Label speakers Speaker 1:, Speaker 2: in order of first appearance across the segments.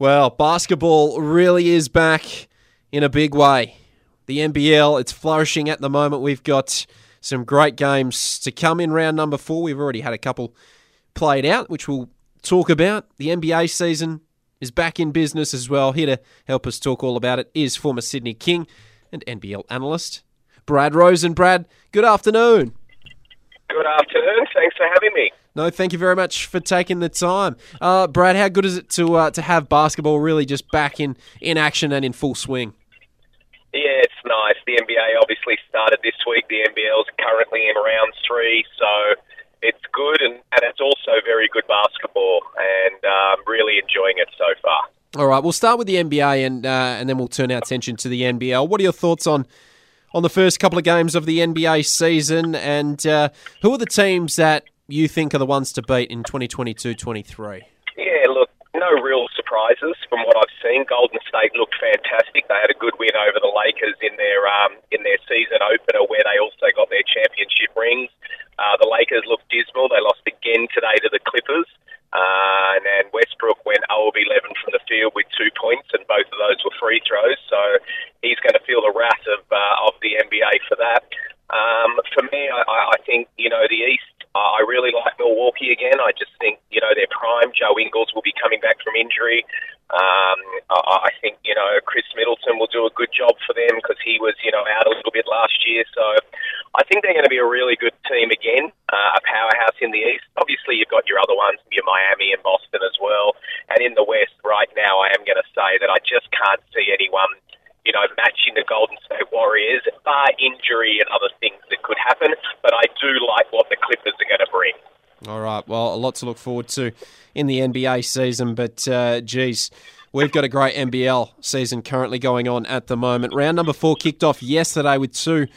Speaker 1: Well, basketball really is back in a big way. The NBL, it's flourishing at the moment. We've got some great games to come in round number four. We've already had a couple played out, which we'll talk about. The NBA season is back in business as well. Here to help us talk all about it is former Sydney King and NBL analyst Brad Rosen. Brad, good afternoon.
Speaker 2: Good afternoon. Thanks for having me.
Speaker 1: No, thank you very much for taking the time, uh, Brad. How good is it to uh, to have basketball really just back in, in action and in full swing?
Speaker 2: Yeah, it's nice. The NBA obviously started this week. The NBL's currently in round three, so it's good and, and it's also very good basketball, and I'm um, really enjoying it so far.
Speaker 1: All right, we'll start with the NBA and uh, and then we'll turn our attention to the NBL. What are your thoughts on on the first couple of games of the NBA season, and uh, who are the teams that you think are the ones to beat in 2022-23?
Speaker 2: Yeah, look, no real surprises from what I've seen. Golden State looked fantastic. They had a good win over the Lakers in their um, in their season opener, where they also got their championship rings. Uh, the Lakers looked dismal. They lost again today to the Clippers. Uh, and then Westbrook went 0 of 11 from the field with two points, and both of those were free throws. So he's going to feel the wrath of uh, of the NBA for that. Um, for me, I, I think you know the East I really like Milwaukee again. I just think, you know, their prime. Joe Ingles will be coming back from injury. Um, I, I think, you know, Khris Middleton will do a good job for them because he was, you know, out a little bit last year. So I think they're going to be a really good team again, uh, a powerhouse in the East. Obviously, you've got your other ones, your Miami and Boston as well. And in the West, right now, I am going to say that I just can't see anyone you know, matching the Golden State Warriors, bar injury and other things that could happen. But I do like what the Clippers are going to bring.
Speaker 1: All right. Well, a lot to look forward to in the NBA season. But, uh, geez, we've got a great NBL season currently going on at the moment. Round number four kicked off yesterday with two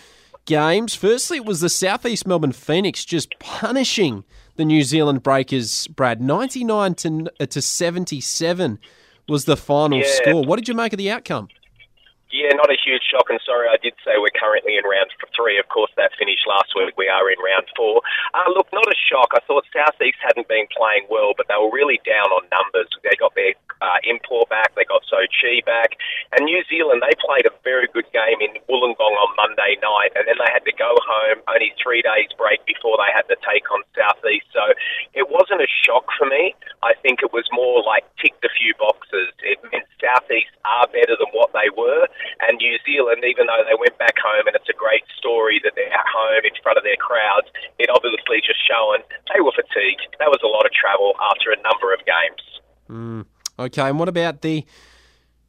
Speaker 1: games. Firstly, it was the Southeast Melbourne Phoenix just punishing the New Zealand Breakers, Brad. 99 to, uh, to 77 was the final yeah. score. What did you make of the outcome?
Speaker 2: Yeah, not a huge shock, and sorry, I did say we're currently in round three. Of course, that finished last week. We are in round four. Uh, look, not a shock. I thought Southeast hadn't been playing well, but they were really down on numbers. They got their uh, import back, they got Zhou Qi back, and New Zealand, they played a very good game in Wollongong on Monday night, and then they had to go home only three days break before they had to take on Southeast. So it a shock for me. I think it was more like ticked a few boxes. It meant Southeast are better than what they were and New Zealand, even though they went back home, and it's a great story that they're at home in front of their crowds, it obviously just showing they were fatigued. That was a lot of travel after a number of games.
Speaker 1: Mm. Okay, and what about the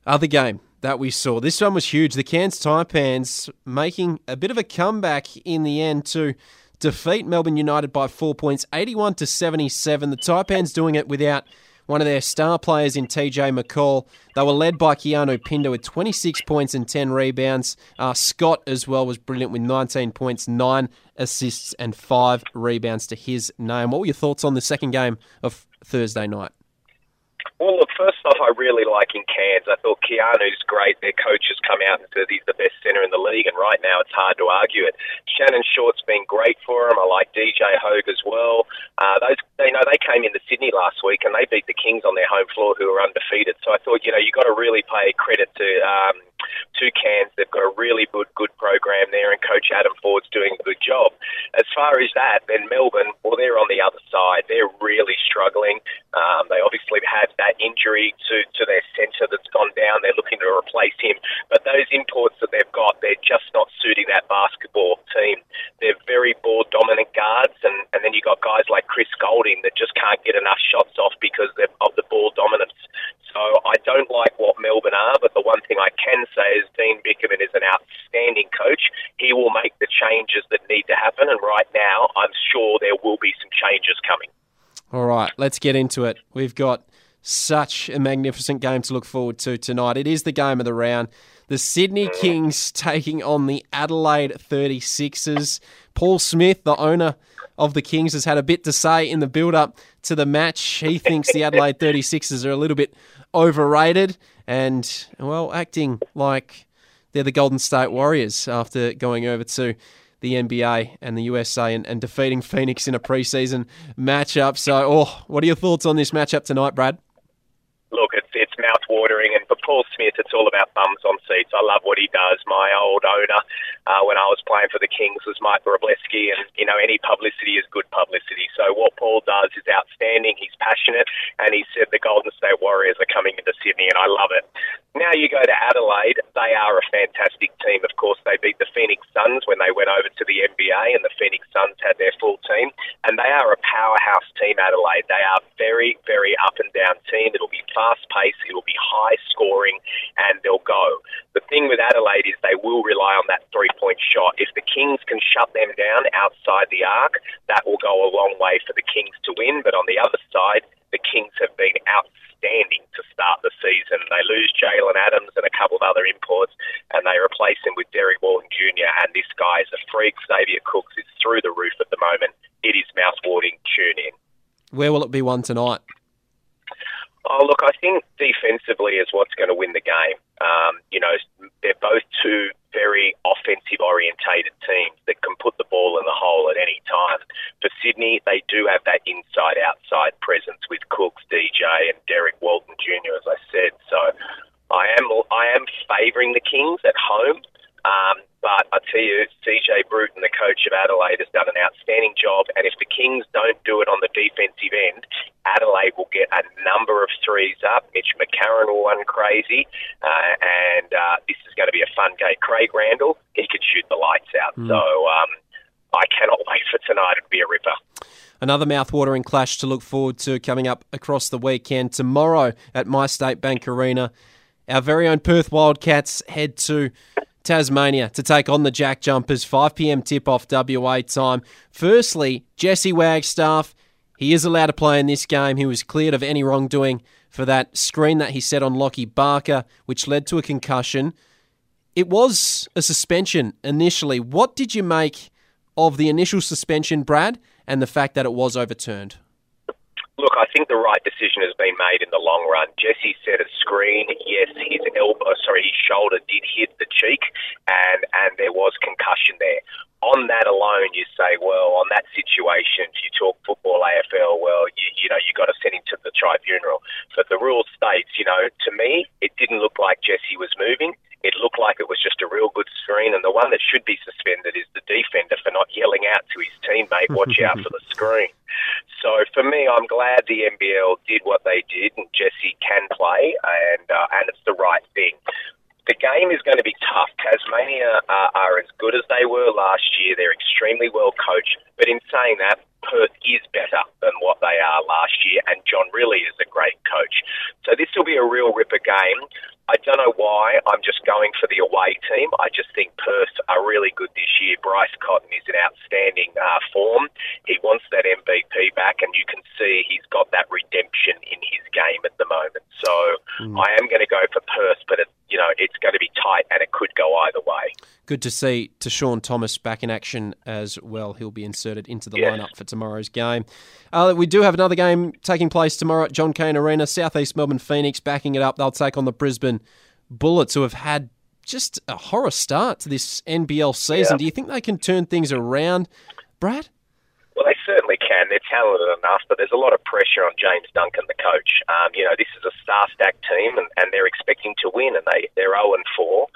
Speaker 1: other game that we saw? This one was huge. The Cairns Taipans making a bit of a comeback in the end to defeat Melbourne United by four points, 81 to 77. The Taipans doing it without one of their star players in TJ McCall. They were led by Keanu Pinder with 26 points and 10 rebounds. Uh, Scott as well was brilliant with 19 points, 9 assists, and 5 rebounds to his name. What were your thoughts on the second game of Thursday night?
Speaker 2: Well, look, first off, I really like in Cairns. I thought Keanu's great. Their coach has come out and said he's the best centre in the league, and right now it's hard to argue it. Shannon Scott's been great for him. I like DJ Hogg as well. Uh, those, you know, they came into Sydney last week and they beat the Kings on their home floor, who are undefeated. So I thought, you know, you've got to really pay credit to. Um, to Cairns. They've got a really good, good program there, and Coach Adam Forde's doing a good job. As far as that, then Melbourne, well, they're on the other side. They're really struggling. Um, they obviously had that injury to, to their centre that's gone down. They're looking to replace him. But those imports that they've got, they're just not suiting that basketball team. They're very ball dominant guards, and, and then you've got guys like Chris Goulding that just can't get enough shots off because of the ball dominance. So I don't like what Melbourne are, but the one thing I can say is Dean Vickerman is an outstanding coach. He will make the changes that need to happen, and right now I'm sure there will be some changes coming.
Speaker 1: All right, let's get into it. We've got such a magnificent game to look forward to tonight. It is the game of the round. The Sydney Kings taking on the Adelaide 36ers. Paul Smith, the owner of the Kings, has had a bit to say in the build up to the match. He thinks the Adelaide 36ers are a little bit overrated and, well, acting like they're the Golden State Warriors after going over to the NBA and the USA and, and defeating Phoenix in a preseason matchup. So, oh, what are your thoughts on this matchup tonight, Brad?
Speaker 2: Look, it's mouth watering. And for Paul Smith, it's all about bums on seats. I love what he does. My old owner, uh, when I was playing for the Kings, was Mike Wrublewski, and you know any publicity is good publicity. So what Paul does is outstanding. He's passionate, and he said the Golden State Warriors are coming into Sydney, and I love it. Now you go to Adelaide. They are a fantastic team. Of course, they beat the Phoenix Suns when they went over to the NBA, and the Phoenix Suns had their full team. And they are a powerhouse team, Adelaide. They are very, very up and down team. It'll be fast paced. It'll be high scoring, and they'll go. The thing with Adelaide is they will rely on that three point shot. If the Kings can shut them down outside the arc, that will go a long way for the Kings to win. But on the other side, the Kings have been outstanding to start the season. They lose Jalen Adams and a couple of other imports, and they replace him with Derrick Walton Jr. And this guy is a freak. Xavier Cooks is through the roof at the moment. It is mouth-watering. Tune in.
Speaker 1: Where will it be won tonight?
Speaker 2: Oh, look, I think defensively is what's going to win the game. Um, you know, they're both two very offensive orientated teams that can put the ball in the hole at any time. For Sydney, they do have that inside outside presence with Cooks, DJ, and Derrick Walton Jr. As I said, so I am I am favouring the Kings at home. Um, but I tell you, CJ Bruton, the coach of Adelaide, has done an outstanding job. And if the Kings don't do it on the defensive end, Adelaide will get a number of threes up. Mitch McCarron will run crazy, uh, and uh, this is going to be a fun game. Craig Randall, he could shoot the lights out. Mm. So um, I cannot wait for tonight. It'll be a ripper.
Speaker 1: Another mouth-watering clash to look forward to coming up across the weekend. Tomorrow at My State Bank Arena, our very own Perth Wildcats head to Tasmania to take on the Jack Jumpers. 5 p.m. tip off WA time. Firstly, Jesse Wagstaff. He is allowed to play in this game. He was cleared of any wrongdoing for that screen that he set on Lockie Barker, which led to a concussion. It was a suspension initially. What did you make of the initial suspension, Brad, and the fact that it was overturned?
Speaker 2: Look, I think the right decision has been made in the long run. Jesse set a screen. Yes, his elbow, uh, sorry, his shoulder did hit the cheek, and and there was concussion there. On that alone, you say, well, on that situation, if you talk football AFL, well, you, you know, you got to send him to the tribunal. But the rule states, you know, to me, it didn't look like Jesse was moving. It looked like it was just a real good screen, and the one that should be suspended is the defender for not yelling out to his teammate, "Watch out for the screen." So for me, I'm glad the NBL did what they did, and Jesse can play, and uh, and it's the right thing. The game is going to be tough. Tasmania uh, are as good as they were last year. They're extremely well coached, but in saying that, Perth is better than what they are last year, and John Rillie is a great coach. So this will be a real ripper game. I don't know why. I'm just going for the away team. I just think Perth are really good this year. Bryce Cotton is in outstanding uh, form. He wants that MVP back, and you can see he's got that redemption in his game at the moment. So mm. I am going to go for Perth, but it, you know it's going to be tight, and it could go either way.
Speaker 1: Good to see to TaShawn Thomas back in action as well. He'll be inserted into the yes. lineup for tomorrow's game. Uh, we do have another game taking place tomorrow at John Cain Arena. Southeast Melbourne Phoenix backing it up. They'll take on the Brisbane Bullets, who have had just a horror start to this NBL season. Yeah. Do you think they can turn things around, Brad?
Speaker 2: Well, they certainly can. They're talented enough, but there's a lot of pressure on James Duncan, the coach. Um, you know, this is a star-stacked team, and, and they're expecting to win, and they they're 0 and 4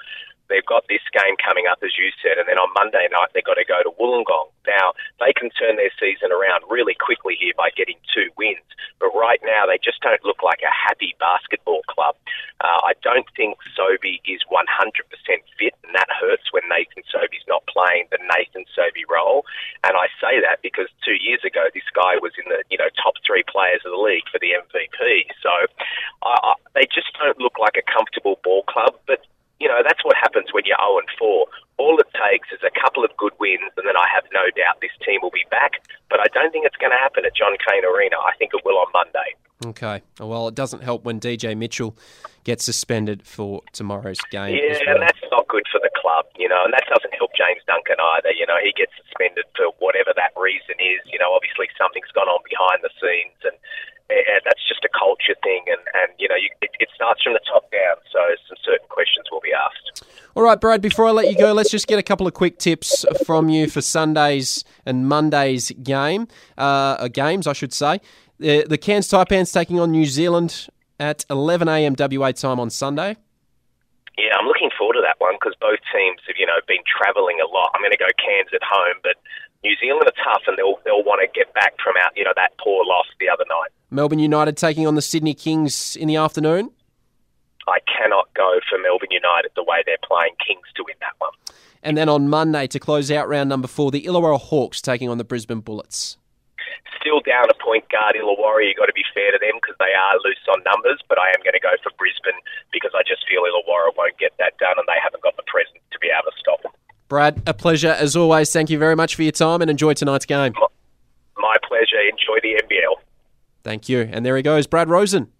Speaker 2: they've got this game coming up, as you said, and then on Monday night they've got to go to Wollongong. Now, they can turn their season around really quickly here by getting two wins, but right now they just don't look like a happy basketball club. Uh, I don't think Sobey is 100% fit, and that hurts when Nathan Sobey's not playing the Nathan Sobey role. And I say that because two years ago this guy was in the you know top three players of the league for the MVP. So uh, they just don't look like a comfortable ball club, but know, that's what happens when you're 0 and 4. All it takes is a couple of good wins, and then I have no doubt this team will be back. But I don't think it's going to happen at John Cain Arena. I think it will on Monday.
Speaker 1: Okay. Well, it doesn't help when DJ Mitchell gets suspended for tomorrow's game.
Speaker 2: Yeah,
Speaker 1: well.
Speaker 2: and that's not good for the club, you know, and that doesn't help James Duncan either. You know, he gets suspended for whatever that reason is. You know, obviously something's gone on behind the scenes, and and that's just a culture thing, and, and you know, you, it, it, starts from the top down. So some certain questions will be asked.
Speaker 1: All right, Brad. Before I let you go, let's just get a couple of quick tips from you for Sundays and Mondays game, uh, games, I should say. The, the Cairns Taipans taking on New Zealand. at 11am WA time on Sunday.
Speaker 2: Yeah, I'm looking forward to that one because both teams have, you know, been travelling a lot. I'm going to go Cairns at home, but New Zealand are tough and they'll they'll want to get back from out, you know, that poor loss the other night.
Speaker 1: Melbourne United taking on the Sydney Kings in the afternoon.
Speaker 2: I cannot go for Melbourne United the way they're playing Kings to win that one.
Speaker 1: And then on Monday to close out round number four, the Illawarra Hawks taking on the Brisbane Bullets.
Speaker 2: Still down a point guard Illawarra. You've got to be fair to them because they are loose on numbers, but I am going to go for Brisbane because I just feel Illawarra won't get that done and they haven't got the presence to be able to stop them.
Speaker 1: Brad, a pleasure as always. Thank you very much for your time and enjoy tonight's game.
Speaker 2: My pleasure. Enjoy the NBL.
Speaker 1: Thank you. And there he goes, Brad Rosen.